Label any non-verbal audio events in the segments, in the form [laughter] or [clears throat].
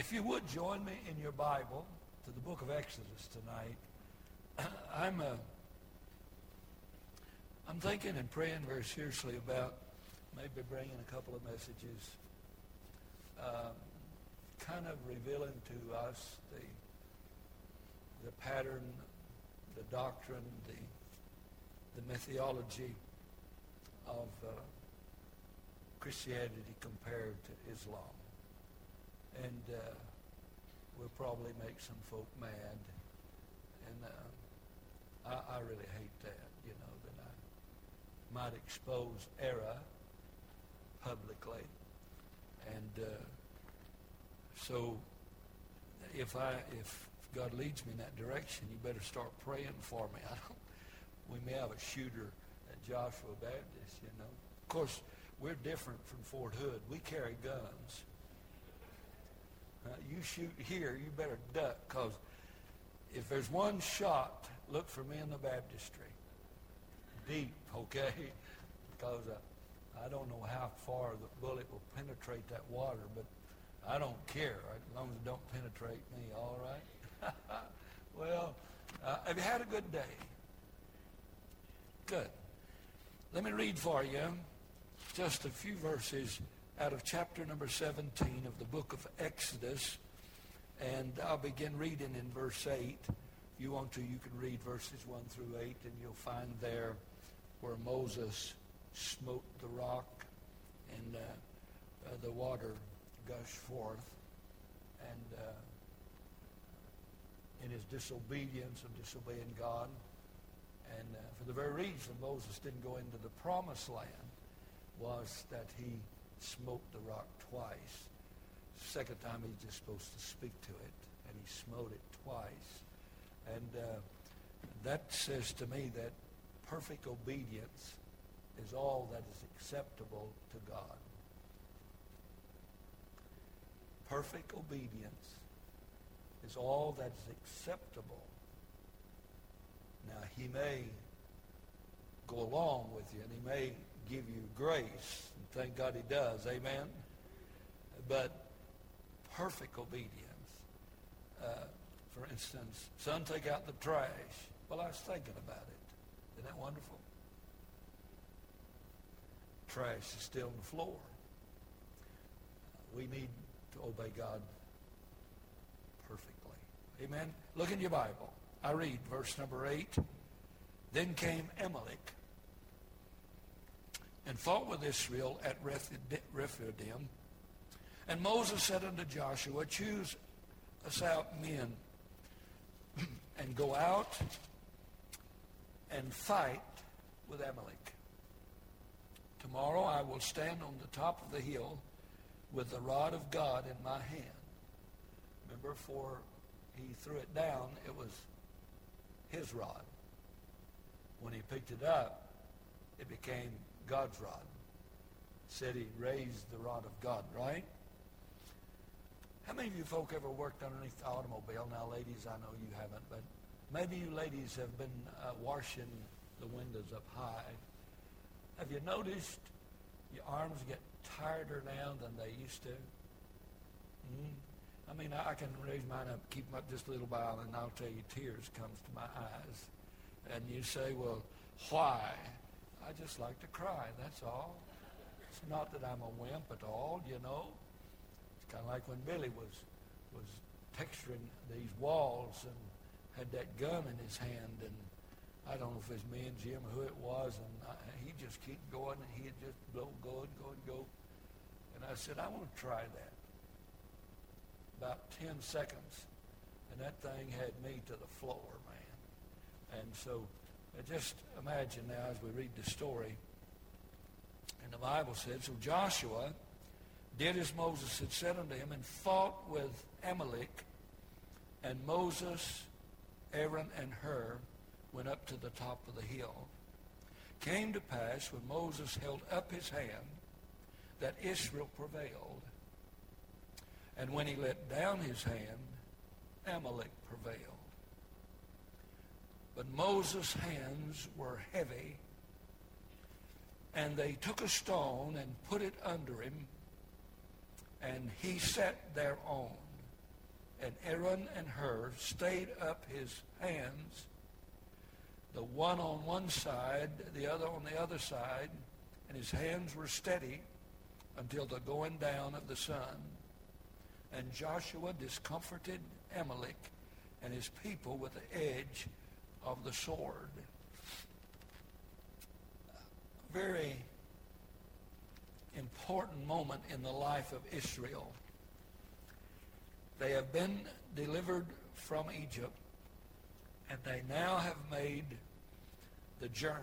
If you would join me in your Bible to the book of Exodus tonight, [clears throat] I'm uh, I'm thinking and praying very seriously about maybe bringing a couple of messages, um, kind of revealing to us the the pattern, the doctrine, the the mythology of uh, Christianity compared to Islam and uh, will probably make some folk mad. And uh, I, I really hate that, you know, that I might expose error publicly. And uh, so if I if God leads me in that direction, you better start praying for me. [laughs] I don't, we may have a shooter at Joshua Baptist, you know. Of course, we're different from Fort Hood. We carry guns. Uh, you shoot here, you better duck because if there's one shot, look for me in the baptistry. Deep, [laughs] okay? Because uh, I don't know how far the bullet will penetrate that water, but I don't care as long as it don't penetrate me, all right? [laughs] well, uh, have you had a good day? Good. Let me read for you just a few verses out of chapter number 17 of the book of Exodus. And I'll begin reading in verse 8. If you want to, you can read verses 1 through 8, and you'll find there where Moses smote the rock and uh, uh, the water gushed forth. And uh, in his disobedience of disobeying God, and uh, for the very reason Moses didn't go into the promised land was that he smote the rock twice. Second time he's just supposed to speak to it, and he smote it twice. And uh, that says to me that perfect obedience is all that is acceptable to God. Perfect obedience is all that is acceptable. Now, he may go along with you, and he may give you grace Thank God he does. Amen. But perfect obedience. Uh, for instance, son, take out the trash. Well, I was thinking about it. Isn't that wonderful? Trash is still on the floor. We need to obey God perfectly. Amen. Look in your Bible. I read verse number 8. Then came Amalek and fought with Israel at Rephidim. And Moses said unto Joshua, Choose us out men [clears throat] and go out and fight with Amalek. Tomorrow I will stand on the top of the hill with the rod of God in my hand. Remember, before he threw it down, it was his rod. When he picked it up, it became God's rod. Said he raised the rod of God, right? How many of you folk ever worked underneath the automobile? Now, ladies, I know you haven't, but maybe you ladies have been uh, washing the windows up high. Have you noticed your arms get tireder now than they used to? Mm-hmm. I mean, I, can raise mine up, keep them up just a little while, and I'll tell you, tears comes to my eyes. And you say, well, why? I just like to cry, that's all. It's not that I'm a wimp at all, you know. It's kind of like when Billy was was texturing these walls and had that gun in his hand, and I don't know if it was me and Jim or who it was, and I, he just keep going, and he'd just blow, go and go and go. And I said, I want to try that. About 10 seconds, and that thing had me to the floor, man. And so just imagine now as we read the story, and the Bible said, So Joshua did as Moses had said unto him and fought with Amalek, and Moses, Aaron, and Hur went up to the top of the hill. Came to pass when Moses held up his hand that Israel prevailed. And when he let down his hand, Amalek prevailed. But Moses' hands were heavy, and they took a stone and put it under him, and he sat thereon. And Aaron and Hur stayed up his hands, the one on one side, the other on the other side, and his hands were steady until the going down of the sun. And Joshua discomforted Amalek and his people with the edge of the sword. A very important moment in the life of Israel. They have been delivered from Egypt, and they now have made the journey.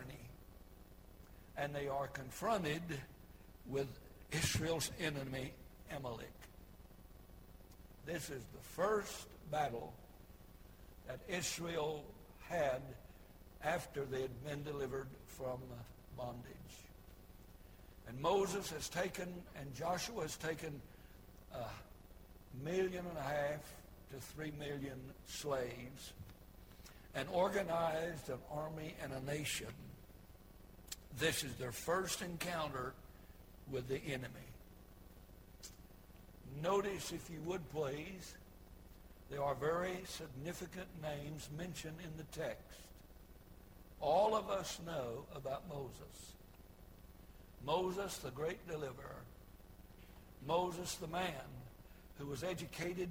And they are confronted with Israel's enemy, Amalek. This is the first battle that Israel had after they had been delivered from bondage. And Moses has taken, and Joshua has taken a million and a half to three million slaves and organized an army and a nation. This is their first encounter with the enemy. Notice, if you would please, there are very significant names mentioned in the text. All of us know about Moses. Moses, the great deliverer. Moses, the man who was educated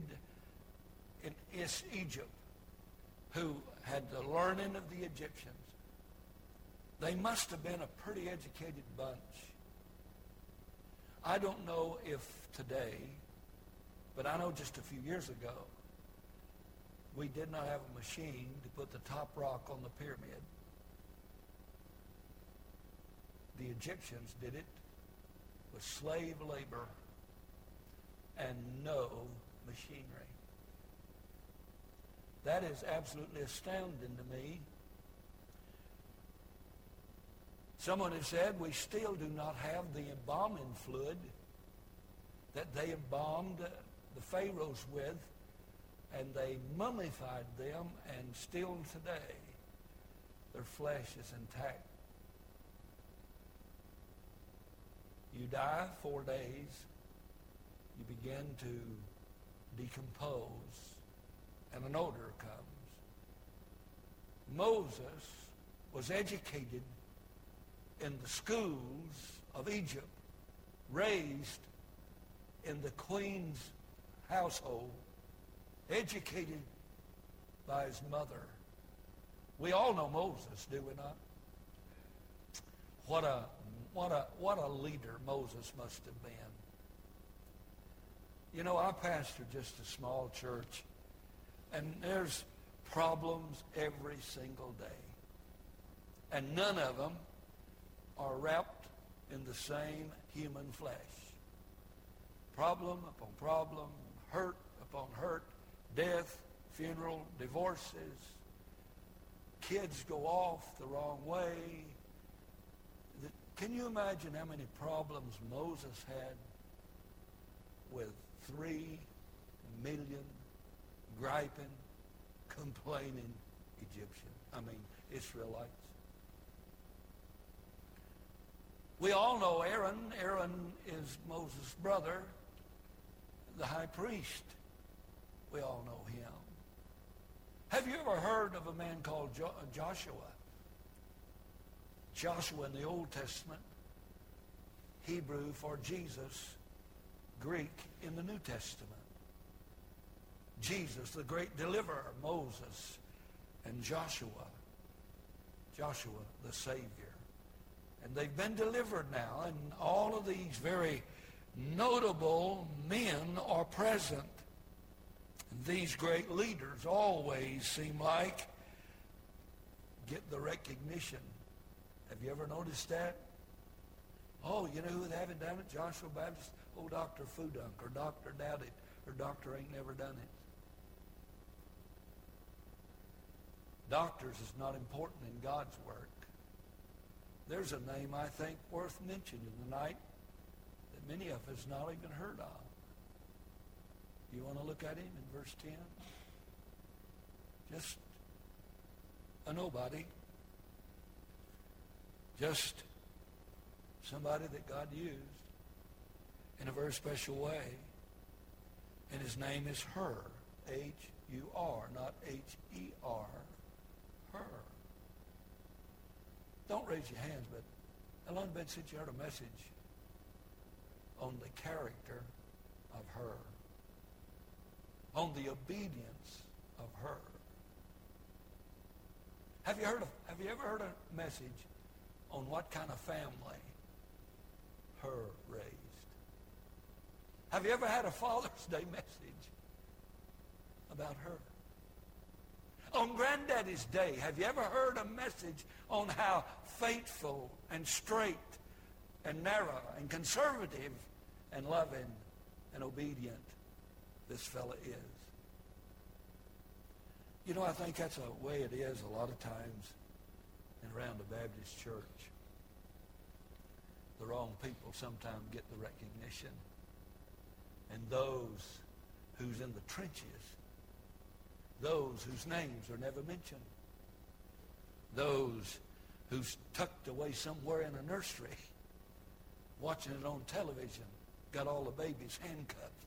in Egypt, who had the learning of the Egyptians. They must have been a pretty educated bunch. I don't know if today, but I know just a few years ago, we did not have a machine to put the top rock on the pyramid. The Egyptians did it with slave labor and no machinery. That is absolutely astounding to me. Someone has said we still do not have the embalming fluid that they embalmed the pharaohs with, and they mummified them, and still today their flesh is intact. You die four days, you begin to decompose, and an odor comes. Moses was educated in the schools of Egypt, raised in the queen's household, educated by his mother. We all know Moses, do we not? What a what a what a leader Moses must have been. You know, I pastor just a small church, and there's problems every single day. And none of them are wrapped in the same human flesh. Problem upon problem, hurt upon hurt, death, funeral, divorces. Kids go off the wrong way. Can you imagine how many problems Moses had with three million griping, complaining Egyptians? I mean, Israelites. We all know Aaron. Aaron is Moses' brother, the high priest. We all know him. Have you ever heard of a man called jo- uh, Joshua? Joshua in the Old Testament, Hebrew for Jesus, Greek in the New Testament. Jesus, the great deliverer, Moses, and Joshua. Joshua, the Savior. And they've been delivered now, and all of these very notable men are present. And these great leaders always seem like get the recognition. Have you ever noticed that? Oh, you know who they haven't done it? Joshua Baptist. Oh, Dr. Fudunk or Dr. Doubt or Doctor ain't never done it. Doctors is not important in God's work. There's a name I think worth mentioning tonight that many of us not even heard of. You want to look at him in verse 10? Just a nobody. Just somebody that God used in a very special way. And his name is Hur, H-U-R, not H-E-R, her. Don't raise your hands, but how long been since you heard a message on the character of Hur, on the obedience of Hur? Have you heard of, have you ever heard a message on what kind of family Hur raised? Have you ever had a Father's Day message about Hur? On Granddaddy's Day, have you ever heard a message on how faithful and straight and narrow and conservative and loving and obedient this fella is? You know, I think that's the way it is a lot of times around the Baptist church. The wrong people sometimes get the recognition. And those who's in the trenches, those whose names are never mentioned, those who's tucked away somewhere in a nursery, watching it on television, got all the babies handcuffed.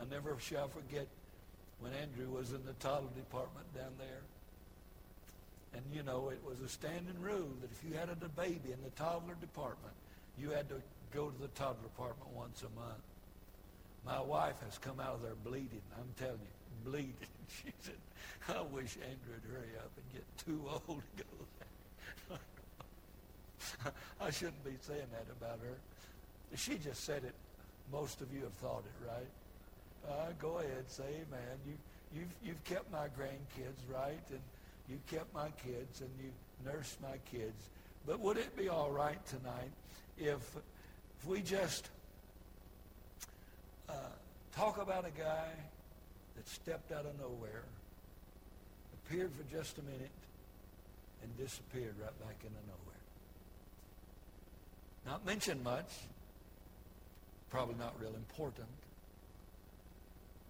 I never shall forget when Andrew was in the toddler department down there. And you know, it was a standing rule that if you had a baby in the toddler department, you had to go to the toddler department once a month. My wife has come out of there bleeding. I'm telling you, bleeding. [laughs] She said, I wish Andrew would hurry up and get too old to go there. [laughs] I shouldn't be saying that about her. She just said it. Most of you have thought it, right? Uh, go ahead, say amen. You, you've, you've kept my grandkids, right? And you kept my kids and you nursed my kids. But would it be all right tonight if, if we just uh, talk about a guy that stepped out of nowhere, appeared for just a minute, and disappeared right back into nowhere? Not mentioned much, probably not real important,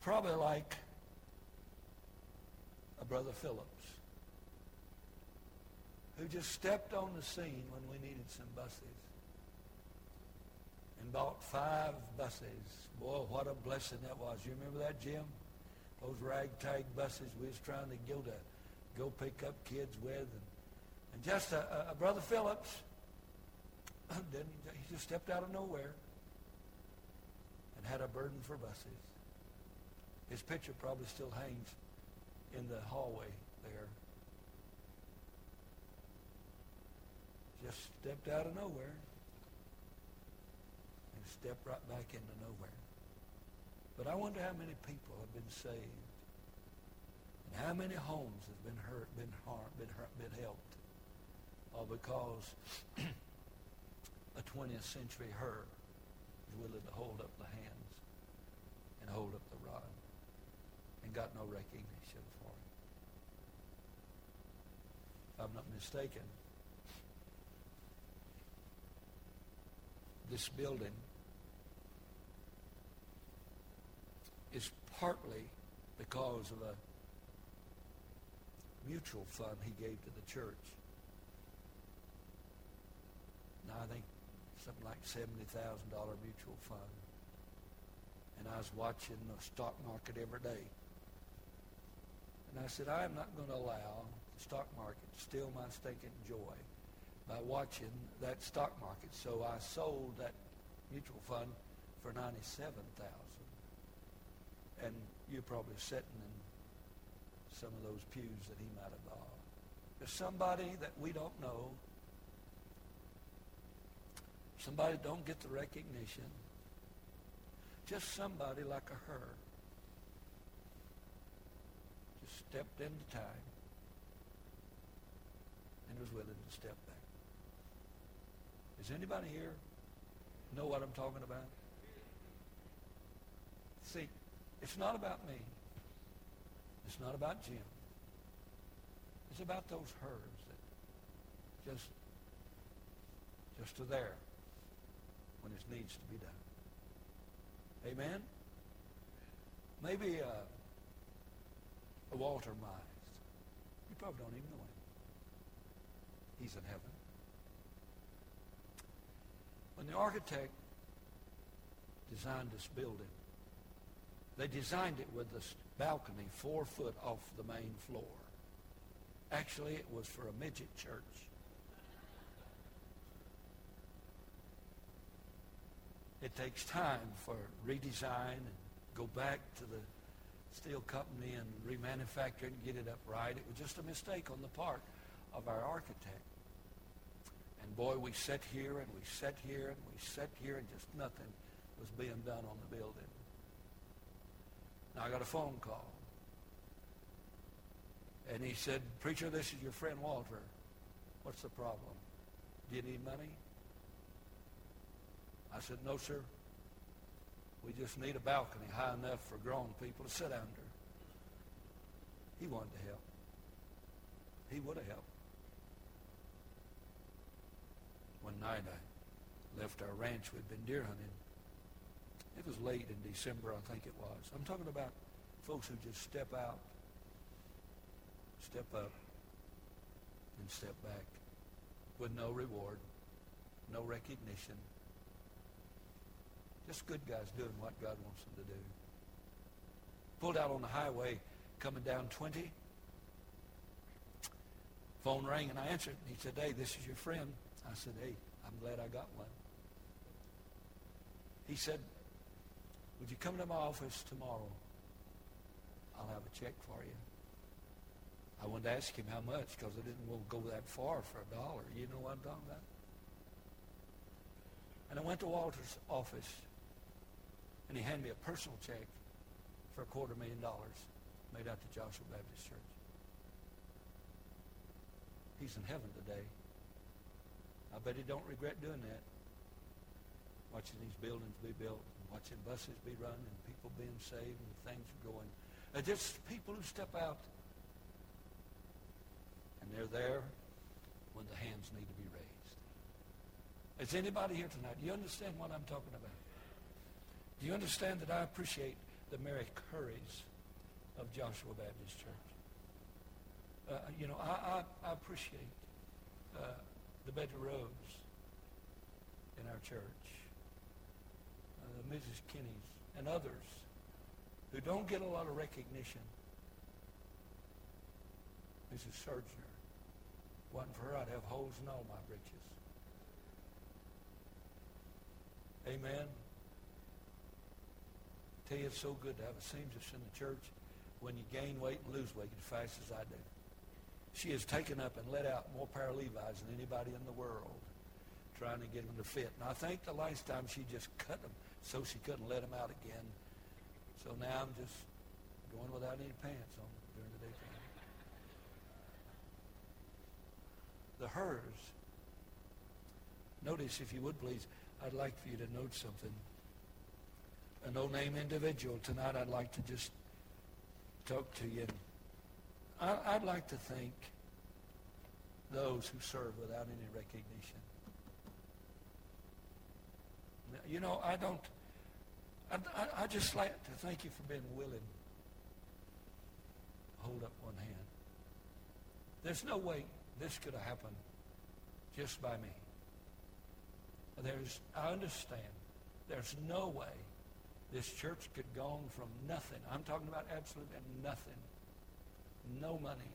Probably like a Brother Phillips who just stepped on the scene when we needed some buses and bought five buses. Boy, what a blessing that was. You remember that, Jim? Those ragtag buses we was trying to go to go pick up kids with. And, and just a, a Brother Phillips, [clears throat] didn't, he just stepped out of nowhere and had a burden for buses. His picture probably still hangs in the hallway there. Just stepped out of nowhere and stepped right back into nowhere. But I wonder how many people have been saved and how many homes have been hurt, been harmed, been hurt, been helped, all because [clears throat] a 20th century Hur is willing to hold up the hands and hold up the rod got no recognition for it. If I'm not mistaken, this building is partly because of a mutual fund he gave to the church. Now I think something like $70,000 mutual fund. And I was watching the stock market every day. And I said, I am not going to allow the stock market to steal my stinking joy by watching that stock market. So I sold that mutual fund for 97000 And you're probably sitting in some of those pews that he might have bought. There's somebody that we don't know, somebody don't get the recognition, just somebody like a Hur stepped into time and was willing to step back. Does anybody here know what I'm talking about? See, it's not about me. It's not about Jim. It's about those herds that just just are there when it needs to be done. Amen? Maybe uh, Walter Mize. You probably don't even know him. He's in heaven. When the architect designed this building. They designed it with this balcony four foot off the main floor. Actually, it was for a midget church. It takes time for redesign and go back to the steel company and remanufacture it and get it up right. It was just a mistake on the part of our architect. And boy, we sat here and we sat here and we sat here and just nothing was being done on the building. Now I got a phone call. And he said, Preacher, this is your friend Walter. What's the problem? Do you need money? I said, no, sir. We just need a balcony high enough for grown people to sit under. He wanted to help. He would have helped. One night I left our ranch. We'd been deer hunting. It was late in December, I think it was. I'm talking about folks who just step out, step up, and step back with no reward, no recognition, just good guys doing what God wants them to do. Pulled out on the highway coming down 20. Phone rang and I answered. He said, hey, this is your friend. I said, hey, I'm glad I got one. He said, would you come to my office tomorrow? I'll have a check for you. I wanted to ask him how much because I didn't want to go that far for a dollar. You know what I'm talking about? And I went to Walter's office and he handed me a personal check for a quarter million dollars made out to Joshua Baptist Church. He's in heaven today. I bet he don't regret doing that. Watching these buildings be built, and watching buses be run, and people being saved, and things are going. They're just people who step out, and they're there when the hands need to be raised. Is anybody here tonight? Do you understand what I'm talking about? Do you understand that I appreciate the Mary Curries of Joshua Baptist Church? Uh, you know, I, I, I appreciate uh, the Betty Rose in our church, uh, Mrs. Kinney's, and others who don't get a lot of recognition. Mrs. Surgener. Wasn't for her, I'd have holes in all my breeches. Amen. Tell you, it's so good to have a seamstress in the church when you gain weight and lose weight as fast as I do. She has taken up and let out more para-Levi's than anybody in the world trying to get them to fit. And I think the last time she just cut them so she couldn't let them out again. So now I'm just going without any pants on during the daytime. The Hurs. Notice, if you would please, I'd like for you to note something a no-name individual. Tonight I'd like to just talk to you. I, would like to thank those who serve without any recognition. You know, I don't, I, I, I just like to thank you for being willing to hold up one hand. There's no way this could have happened just by me. There's, I understand, there's no way this church could go on from nothing. I'm talking about absolutely nothing. No money,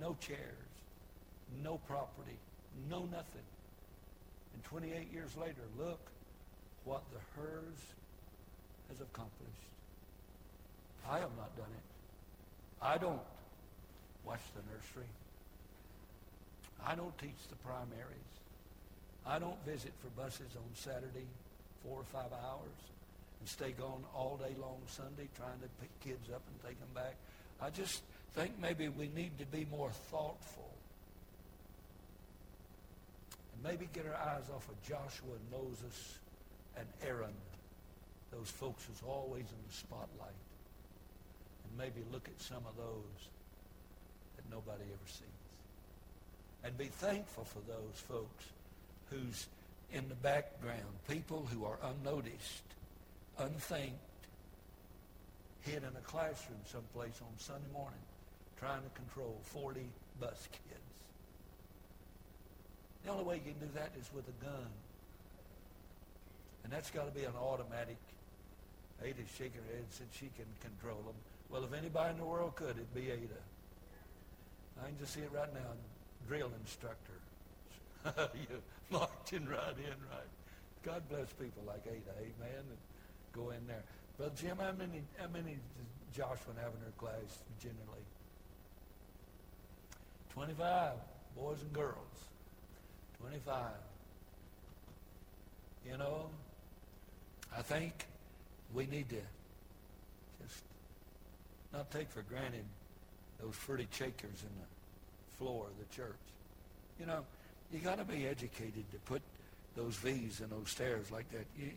no chairs, no property, no nothing. And 28 years later, look what the Hurs has accomplished. I have not done it. I don't watch the nursery. I don't teach the primaries. I don't visit for buses on Saturday four or five hours and stay gone all day long Sunday trying to pick kids up and take them back. I just think maybe we need to be more thoughtful. And maybe get our eyes off of Joshua and Moses and Aaron, those folks who's always in the spotlight. And maybe look at some of those that nobody ever sees. And be thankful for those folks who's in the background, people who are unnoticed unthanked, hid in a classroom someplace on Sunday morning trying to control 40 bus kids. The only way you can do that is with a gun. And that's got to be an automatic. Ada's shaking her head said she can control them. Well, if anybody in the world could, it'd be Ada. I can just see it right now. Drill instructor. [laughs] you marching right in, right. God bless people like Ada, amen, go in there. Brother Jim, how many, how many does Joshua have in her class generally? 25 boys and girls. 25. You know, I think we need to just not take for granted those fruity shakers in the floor of the church. You know, you got to be educated to put those V's in those stairs like that. You,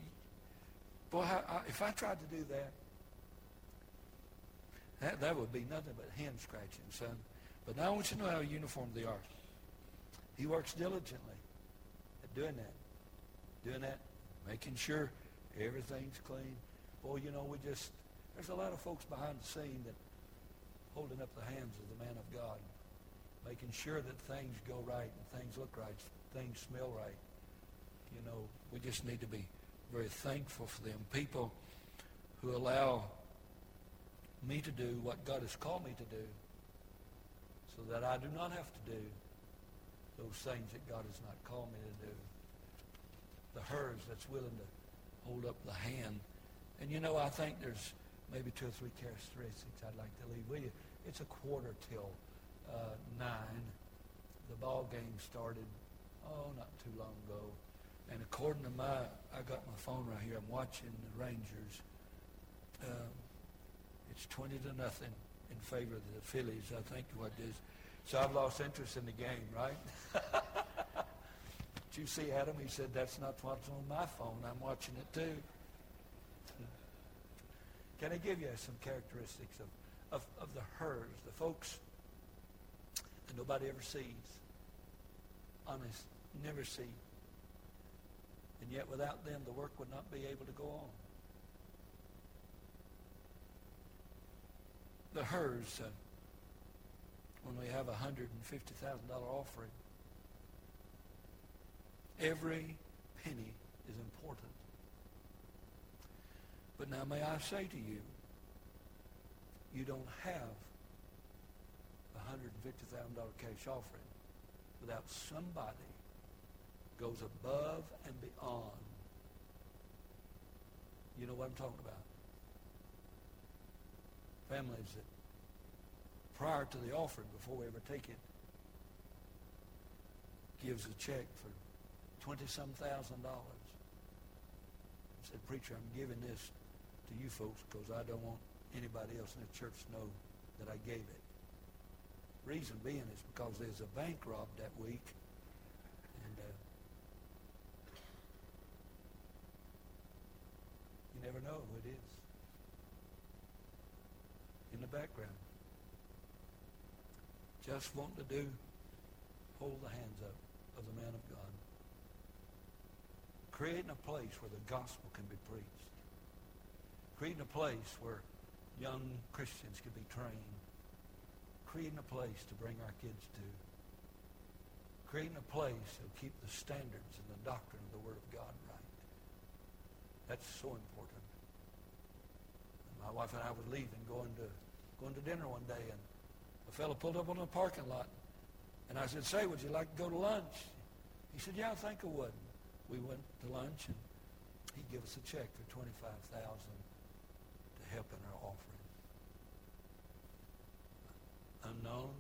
boy, I, I, if I tried to do that, that, that would be nothing but hand scratching, son. But now I want you to know how uniform they are. He works diligently at doing that. Doing that, making sure everything's clean. Boy, you know, we just, there's a lot of folks behind the scene that holding up the hands of the man of God, making sure that things go right and things look right, things smell right. You know, we just need to be very thankful for them. People who allow me to do what God has called me to do so that I do not have to do those things that God has not called me to do. The Hurs that's willing to hold up the hand. And you know, I think there's maybe two or three characteristics I'd like to leave with you. It's a quarter till uh, nine. The ball game started, oh, not too long ago. And according to my, I got my phone right here. I'm watching the Rangers. Um, it's 20 to nothing in favor of the Phillies, I think what it is. So I've lost interest in the game, right? [laughs] Did you see Adam? He said, that's not what's on my phone. I'm watching it too. Can I give you some characteristics of, of, of the Hurs, the folks that nobody ever sees? Honest, never see. And yet without them, the work would not be able to go on. The Hurs, uh, when we have a $150,000 offering. Every penny is important. But now may I say to you, you don't have a $150,000 cash offering without somebody goes above and beyond. You know what I'm talking about? Families that prior to the offering, before we ever take it, gives a check for 20-some thousand dollars. Said, preacher, I'm giving this to you folks because I don't want anybody else in the church to know that I gave it. Reason being is because there's a bank robbed that week. And uh, never know who it is in the background just want to do, hold the hands up of the man of God. Creating a place where the gospel can be preached. Creating a place where young Christians can be trained. Creating a place to bring our kids to. Creating a place to keep the standards and the doctrine of the Word of God right. That's so important. my wife and I were leaving, going to going to dinner one day, and a fellow pulled up on the parking lot. And I said, say, would you like to go to lunch? He said, yeah, I think I would. We went to lunch, and he gave us a check for 25000 to help in our offering. Unknown.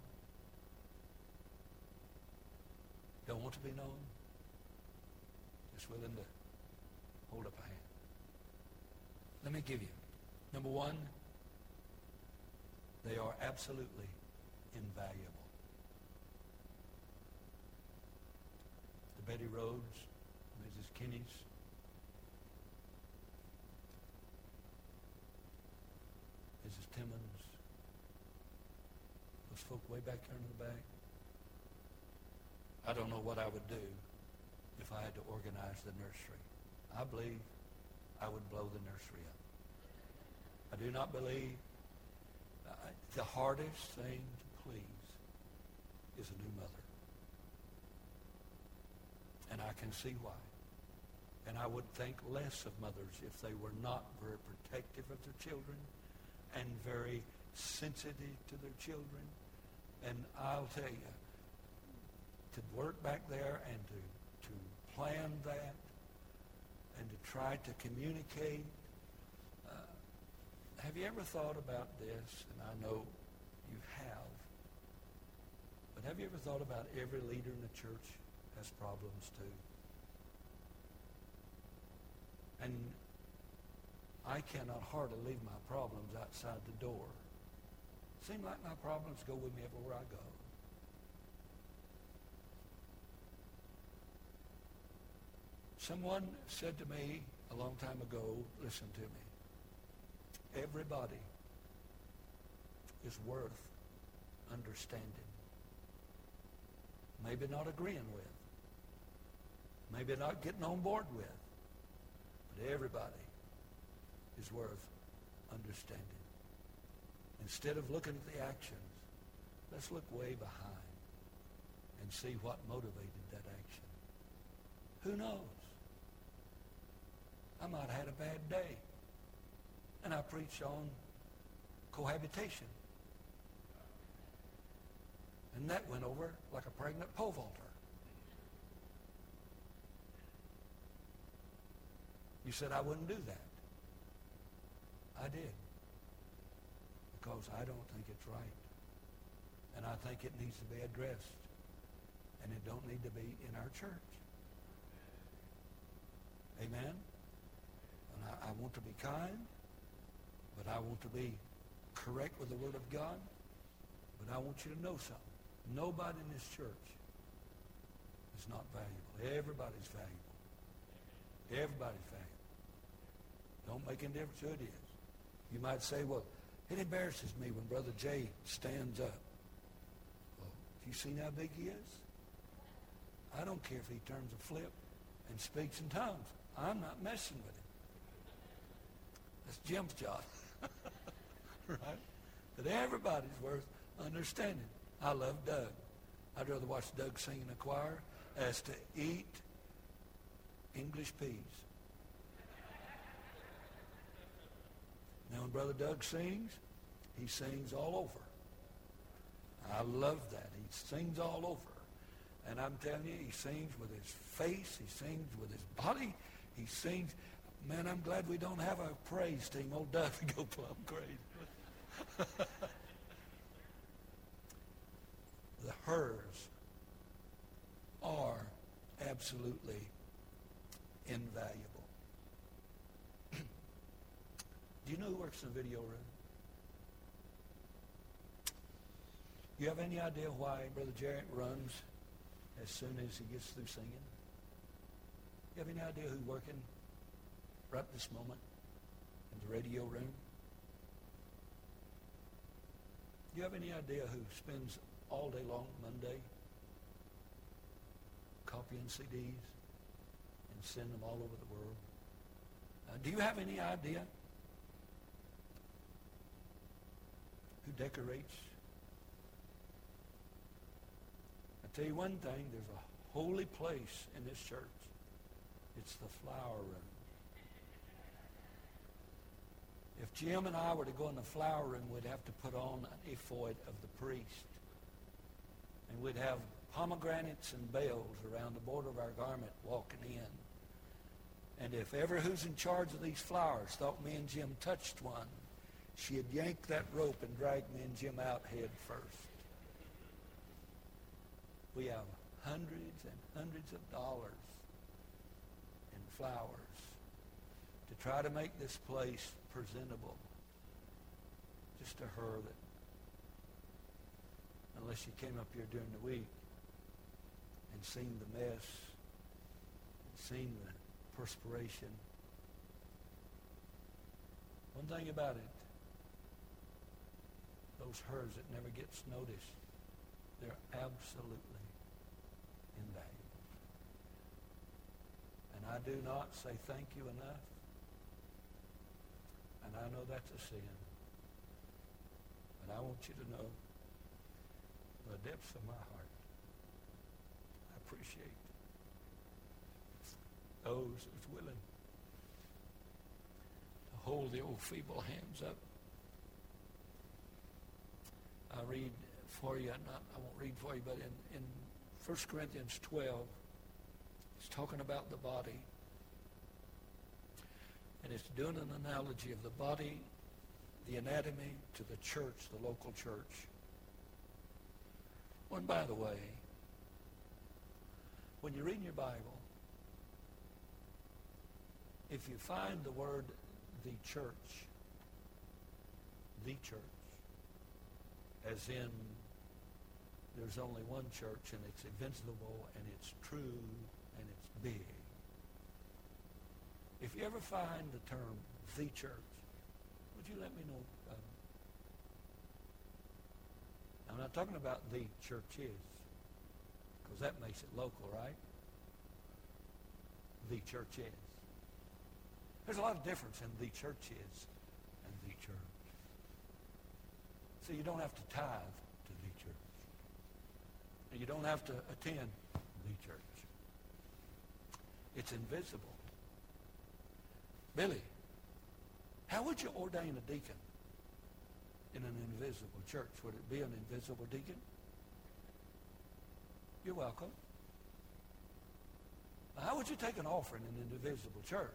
Don't want to be known. Just willing to hold up a hand. Let me give you. Number one, they are absolutely invaluable. The Betty Rhodes, Mrs. Kinney's, Mrs. Timmons, those folk way back there in the back. I don't know what I would do if I had to organize the nursery. I believe I would blow the nursery up. I do not believe uh, the hardest thing to please, is a new mother. And I can see why. And I would think less of mothers if they were not very protective of their children and very sensitive to their children. And I'll tell you, to work back there and to, to plan that and to try to communicate. Uh, have you ever thought about this? And I know you have. But have you ever thought about every leader in the church has problems too? And I cannot hardly leave my problems outside the door. Seem like my problems go with me everywhere I go. Someone said to me a long time ago, listen to me, everybody is worth understanding. Maybe not agreeing with. Maybe not getting on board with. But everybody is worth understanding. Instead of looking at the actions, let's look way behind and see what motivated that action. Who knows? I might have had a bad day. And I preached on cohabitation. And that went over like a pregnant pole vaulter. You said I wouldn't do that. I did. Because I don't think it's right. And I think it needs to be addressed. And it don't need to be in our church. Amen? I want to be kind, but I want to be correct with the Word of God. But I want you to know something. Nobody in this church is not valuable. Everybody's valuable. Everybody's valuable. Don't make any difference who it is. You might say, well, it embarrasses me when Brother Jay stands up. Well, have you seen how big he is? I don't care if he turns a flip and speaks in tongues. I'm not messing with him. That's Jim's job. [laughs] right? But everybody's worth understanding. I love Doug. I'd rather watch Doug sing in a choir as to eat English peas. Now, when Brother Doug sings, he sings all over. I love that. He sings all over. And I'm telling you, he sings with his face. He sings with his body. He sings. Man, I'm glad we don't have a praise team. Old would go plumb crazy. [laughs] the Hurs are absolutely invaluable. [clears throat] Do you know who works in the video room? You have any idea why Brother Jarrett runs as soon as he gets through singing? You have any idea who's working right this moment in the radio room? Do you have any idea who spends all day long Monday copying CDs and send them all over the world? Uh, do you have any idea who decorates? I tell you one thing, there's a holy place in this church. It's the flower room. If Jim and I were to go in the flower room, we'd have to put on an ephod of the priest. And we'd have pomegranates and bells around the border of our garment walking in. And if ever who's in charge of these flowers thought me and Jim touched one, she'd yank that rope and drag me and Jim out head first. We have hundreds and hundreds of dollars in flowers to try to make this place presentable. Just to her that unless you came up here during the week and seen the mess, and seen the perspiration. One thing about it, those Hurs that never gets noticed, they're absolutely invaluable. And I do not say thank you enough. And I know that's a sin. But I want you to know the depths of my heart. I appreciate those that's willing to hold the old feeble hands up. I read for you, not, I won't read for you, but in, in 1 Corinthians 12, it's talking about the body. And it's doing an analogy of the body, the anatomy, to the church, the local church. One, by the way, when you're reading your Bible, if you find the word the church, the church, as in there's only one church and it's invincible and it's true and it's big. If you ever find the term the church, would you let me know? Um, I'm not talking about the churches because that makes it local, right? The church is. There's a lot of difference in the churches and the church. So you don't have to tithe to the church. And you don't have to attend the church. It's invisible. Billy, how would you ordain a deacon in an invisible church? Would it be an invisible deacon? You're welcome. How would you take an offering in an invisible church?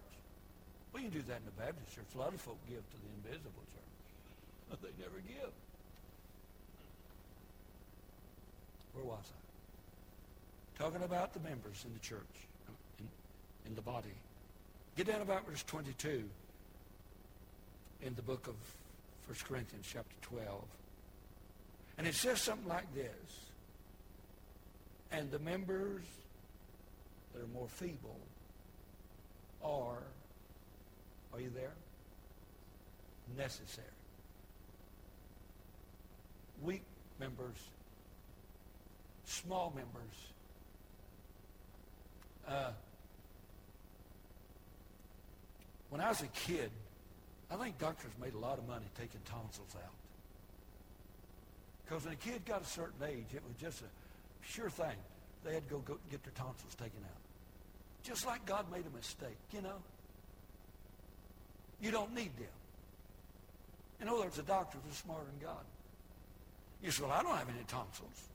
Well, you can do that in the Baptist church. A lot of folk give to the invisible church. [laughs] they never give. Where was I? Talking about the members in the church, in, in the body. Get down about verse 22 in the book of 1 Corinthians chapter 12. And it says something like this. And the members that are more feeble are, are you there? Necessary. Weak members small members. Uh, when I was a kid, I think doctors made a lot of money taking tonsils out. Because when a kid got a certain age, it was just a sure thing. They had to go, go get their tonsils taken out. Just like God made a mistake, you know. You don't need them. In other words, the doctors are smarter than God. You say, well, I don't have any tonsils.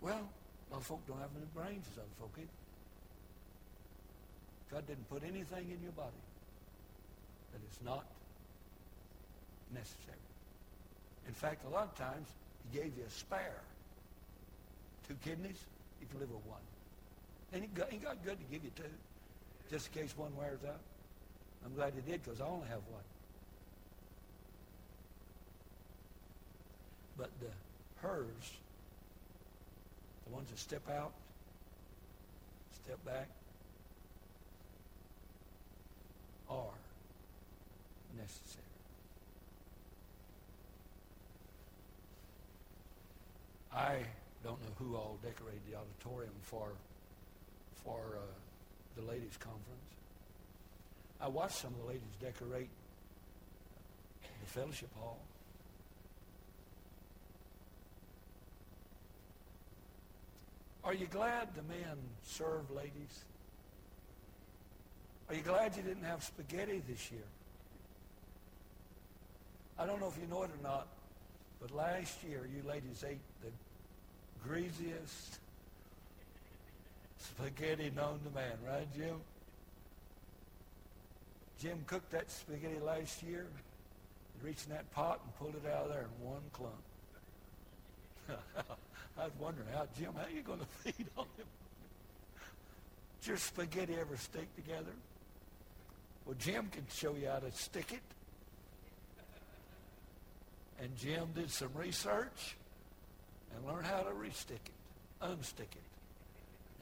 Well, a lot of folk don't have any brains as other folk either. God didn't put anything in your body that is not necessary. In fact, a lot of times, he gave you a spare. Two kidneys, you can live with one. And he got, he got good to give you two, just in case one wears out. I'm glad he did because I only have one. But the Hurs the ones that step out, step back, are necessary. I don't know who all decorated the auditorium for for uh, the ladies' conference. I watched some of the ladies decorate the fellowship hall. Are you glad the men serve ladies? Are you glad you didn't have spaghetti this year? I don't know if you know it or not, but last year you ladies ate the greasiest spaghetti known to man, right, Jim? Jim cooked that spaghetti last year, reached in that pot and pulled it out of there in one clump. [laughs] I was wondering how, Jim, how are you going [laughs] to feed on him? Does your spaghetti ever stick together? Well, Jim can show you how to stick it. And Jim did some research and learned how to restick it, unstick it.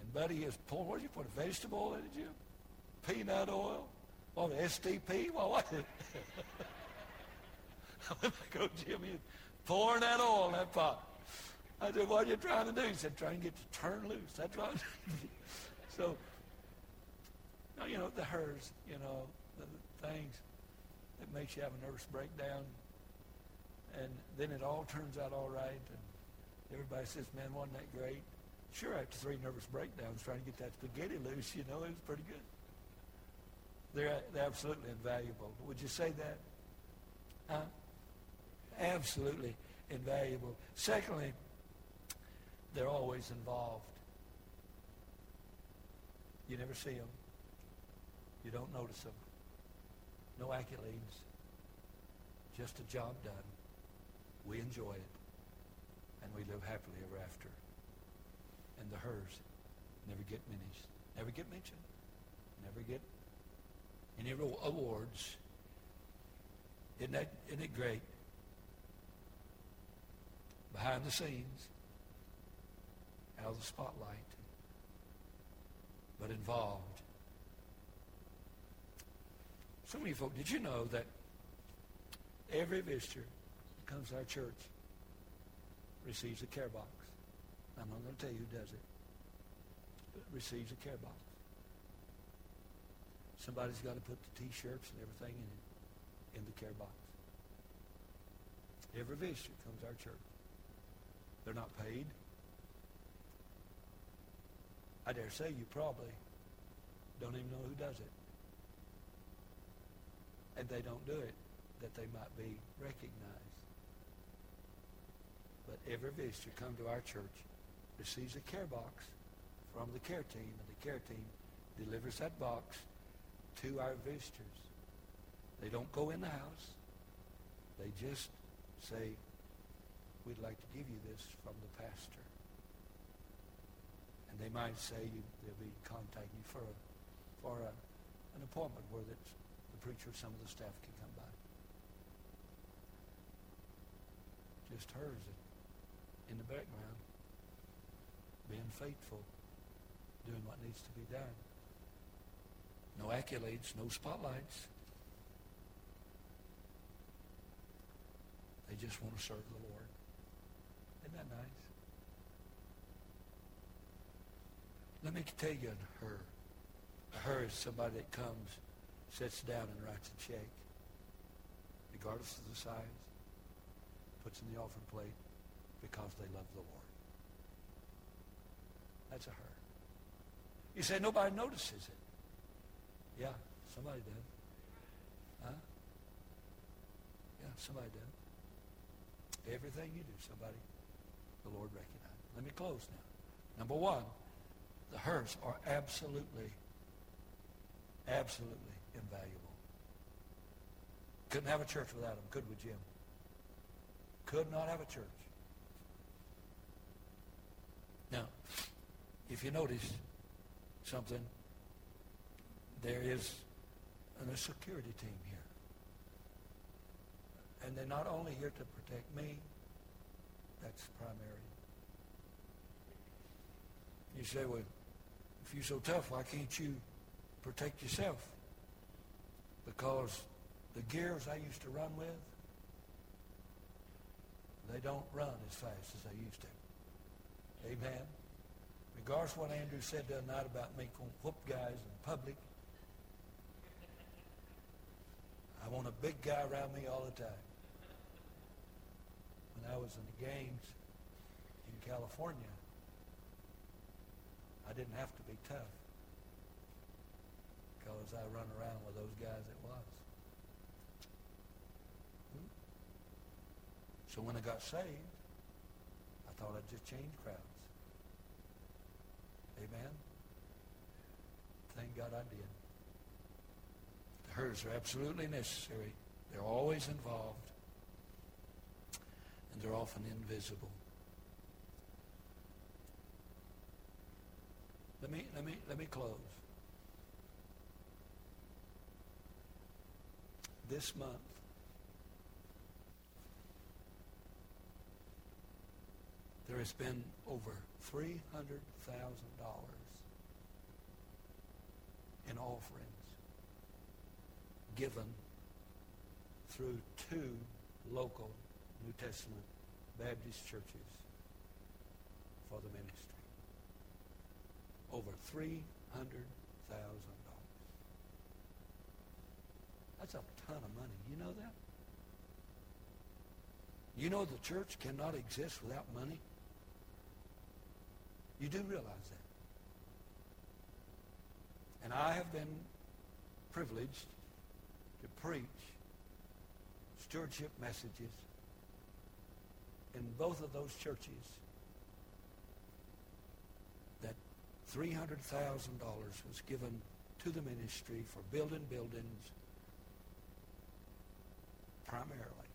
And Buddy is pulling, you put, a vegetable in it, Jim? Peanut oil? Well, STP? Well, what? [laughs] I went back, oh, Jim, he's pouring that oil in that pot. I said, what are you trying to do? He said, trying to get to turn loose. That's right. [laughs] so, you know, the Hurs, you know, the things that makes you have a nervous breakdown. And then it all turns out all right. And everybody says, man, wasn't that great? Sure, after three nervous breakdowns trying to get that spaghetti loose, you know, it was pretty good. They're, they're absolutely invaluable. Would you say that? Huh? Absolutely invaluable. Secondly, they're always involved. You never see them. You don't notice them. No accolades. Just a job done. We enjoy it. And we live happily ever after. And the Hurs never get finished. Never get mentioned. Never get any awards. Isn't that isn't it great? Behind the scenes, out of the spotlight, but involved. So many folk, did you know that every visitor comes to our church receives a care box? I'm not going to tell you who does it, but receives a care box. Somebody's got to put the T-shirts and everything in it, in the care box. Every visitor comes to our church. They're not paid. I dare say you probably don't even know who does it. And they don't do it that they might be recognized. But every visitor come to our church receives a care box from the care team, and the care team delivers that box to our visitors. They don't go in the house. They just say, we'd like to give you this from the pastor. And they might say you, they'll be contacting you for, a, for a, an appointment where the preacher or some of the staff can come by. Just Hurs in the background, being faithful, doing what needs to be done. No accolades, no spotlights. They just want to serve the Lord. Isn't that nice? Let me tell you Hur. Hur is somebody that comes, sits down and writes a check, regardless of the size, puts in the offering plate because they love the Lord. That's a Hur. You say nobody notices it. Yeah, somebody did. Huh? Yeah, somebody did. Everything you do, somebody, the Lord recognized. Let me close now. Number one, the Hurs are absolutely, absolutely invaluable. Couldn't have a church without them, could we, Jim? Could not have a church. Now, if you notice something, there is a security team here. And they're not only here to protect me, that's primary. You say, well, if you're so tough, why can't you protect yourself? Because the gears I used to run with, they don't run as fast as they used to. Amen. Regardless of what Andrew said the other night about me going whoop guys in public, I want a big guy around me all the time. When I was in the games in California, I didn't have to be tough because I run around with those guys it was. So when I got saved, I thought I'd just change crowds. Amen? Thank God I did The Hurs are absolutely necessary. They're always involved. And they're often invisible. Let me, let me, let me close. This month, there has been over $300,000 in offerings given through two local New Testament Baptist churches for the ministry. Over $300,000. That's a ton of money. You know that? You know the church cannot exist without money? You do realize that. And I have been privileged to preach stewardship messages in both of those churches that $300,000 was given to the ministry for building buildings primarily.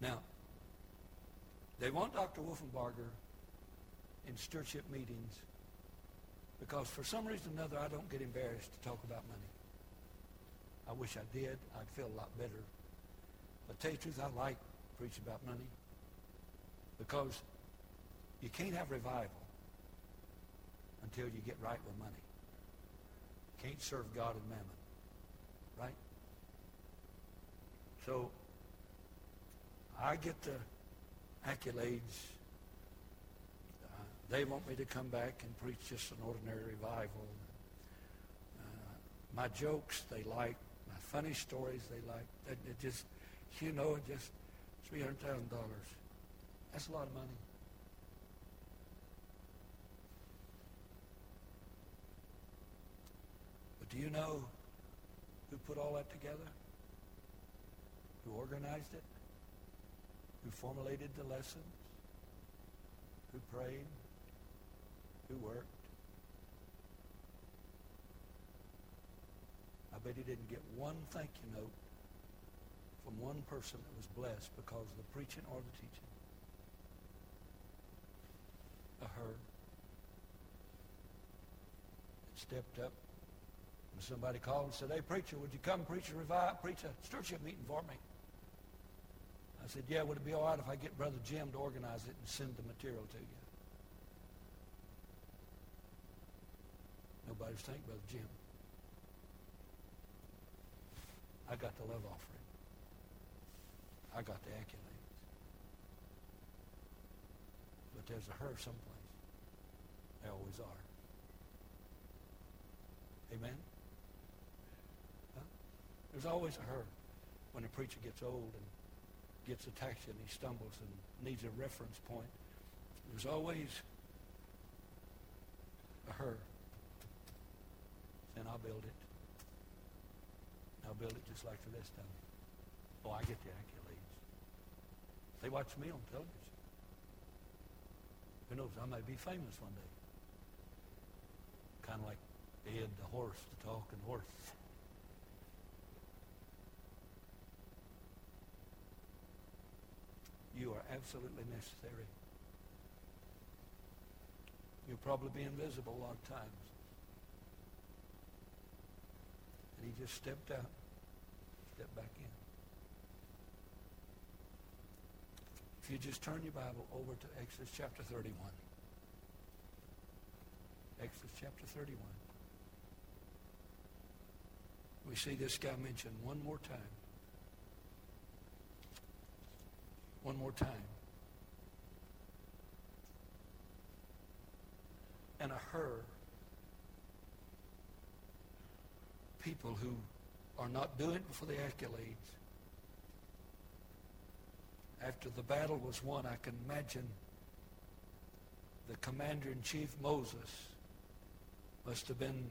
Now, they want Dr. Wolfenbarger in stewardship meetings because for some reason or another I don't get embarrassed to talk about money. I wish I did. I'd feel a lot better. But tell you the truth, I like preaching about money because you can't have revival until you get right with money. You can't serve God and mammon. Right? So I get the accolades. Uh, they want me to come back and preach just an ordinary revival. Uh, my jokes they like. My funny stories they like. It, it just, you know, just three hundred thousand dollars. That's a lot of money. But do you know who put all that together? Who organized it? Who formulated the lessons, who prayed, who worked. I bet he didn't get one thank you note from one person that was blessed because of the preaching or the teaching. A Hur that stepped up and somebody called and said, hey, preacher, would you come preach a revive, preach a stewardship meeting for me? I said, yeah, would it be all right if I get Brother Jim to organize it and send the material to you? Nobody's thanked Brother Jim. I got the love offering. I got the accolades. But there's a Hur someplace. There always are. Amen? Huh? There's always a Hur when a preacher gets old and gets attached and he stumbles and needs a reference point. There's always a Hur. And I'll build it. I'll build it just like the rest of them. Oh, I get the accolades. They watch me on television. Who knows? I may be famous one day. Kind of like Ed the horse, the talking horse. You are absolutely necessary. You'll probably be invisible a lot of times. And he just stepped out, stepped back in. If you just turn your Bible over to Exodus chapter 31. Exodus chapter 31. We see this guy mentioned one more time. One more time. And a Hur, people who are not doing it for the accolades. After the battle was won, I can imagine the commander-in-chief Moses must have been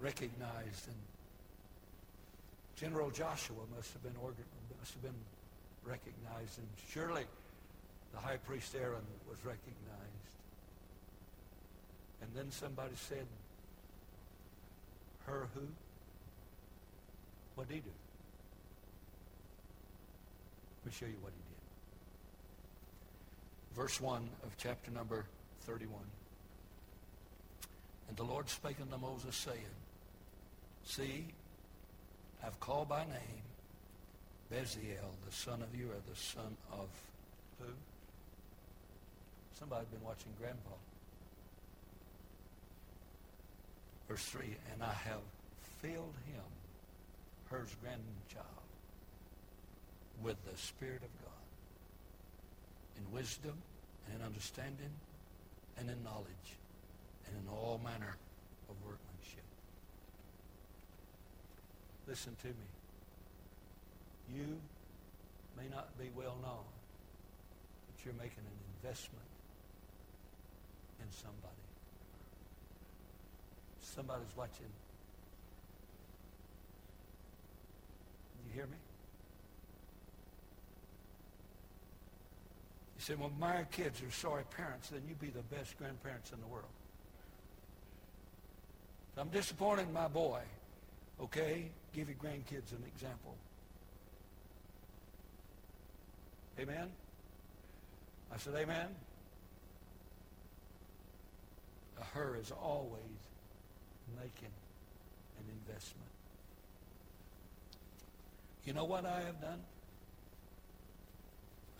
recognized and General Joshua must have been must have been recognized, and surely the high priest Aaron was recognized. And then somebody said, Hur who? What did he do? Let me show you what he did. Verse 1 of chapter number 31. And the Lord spake unto Moses, saying, See, I've called by name Bezalel, the son of Uri, the son of who? Somebody's been watching Grandpa. Verse 3, and I have filled him, Hur grandchild, with the Spirit of God, in wisdom and in understanding and in knowledge and in all manner of workmanship. Listen to me. You may not be well known, but you're making an investment in somebody. Somebody's watching. You hear me? You say, well, my kids are sorry parents, then you be the best grandparents in the world. I'm disappointed in my boy. Okay? Give your grandkids an example. Amen? I said, amen? A Hur is always making an investment. You know what I have done?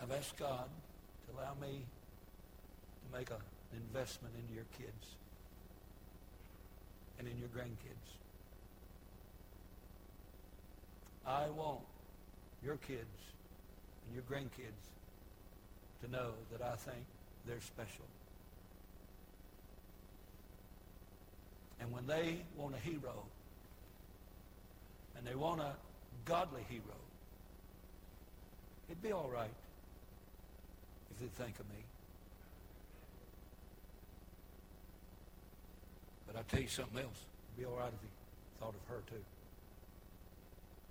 I've asked God to allow me to make a, an investment into your kids and in your grandkids. I want your kids and your grandkids to know that I think they're special. And when they want a hero, and they want a godly hero, it'd be all right if they think of me. But I'll tell you something else. It'd be all right if he thought of Hur too.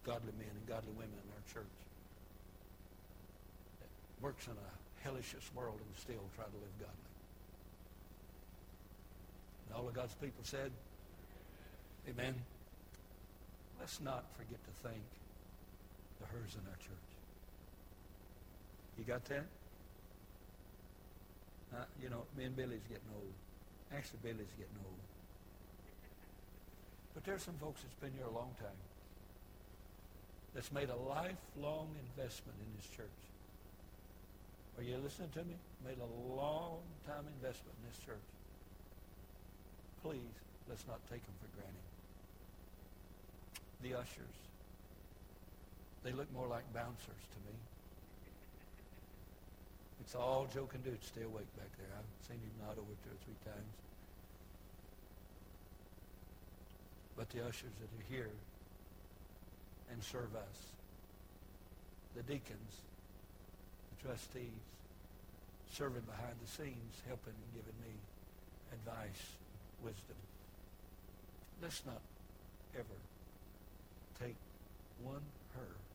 Godly men and godly women in our church works in a hellicious world and still try to live godly. And all of God's people said, Amen. Let's not forget to thank the Hurs in our church. You got that? Uh, you know, me and Billy's getting old. Actually, Billy's getting old. But there's some folks that's been here a long time that's made a lifelong investment in this church. Are you listening to me? Made a long time investment in this church. Please, let's not take them for granted. The ushers, they look more like bouncers to me. It's all Joe can do to stay awake back there. I've seen him nod over two or three times. But the ushers that are here and serve us, the deacons, trustees, serving behind the scenes, helping and giving me advice, wisdom. Let's not ever take one Hur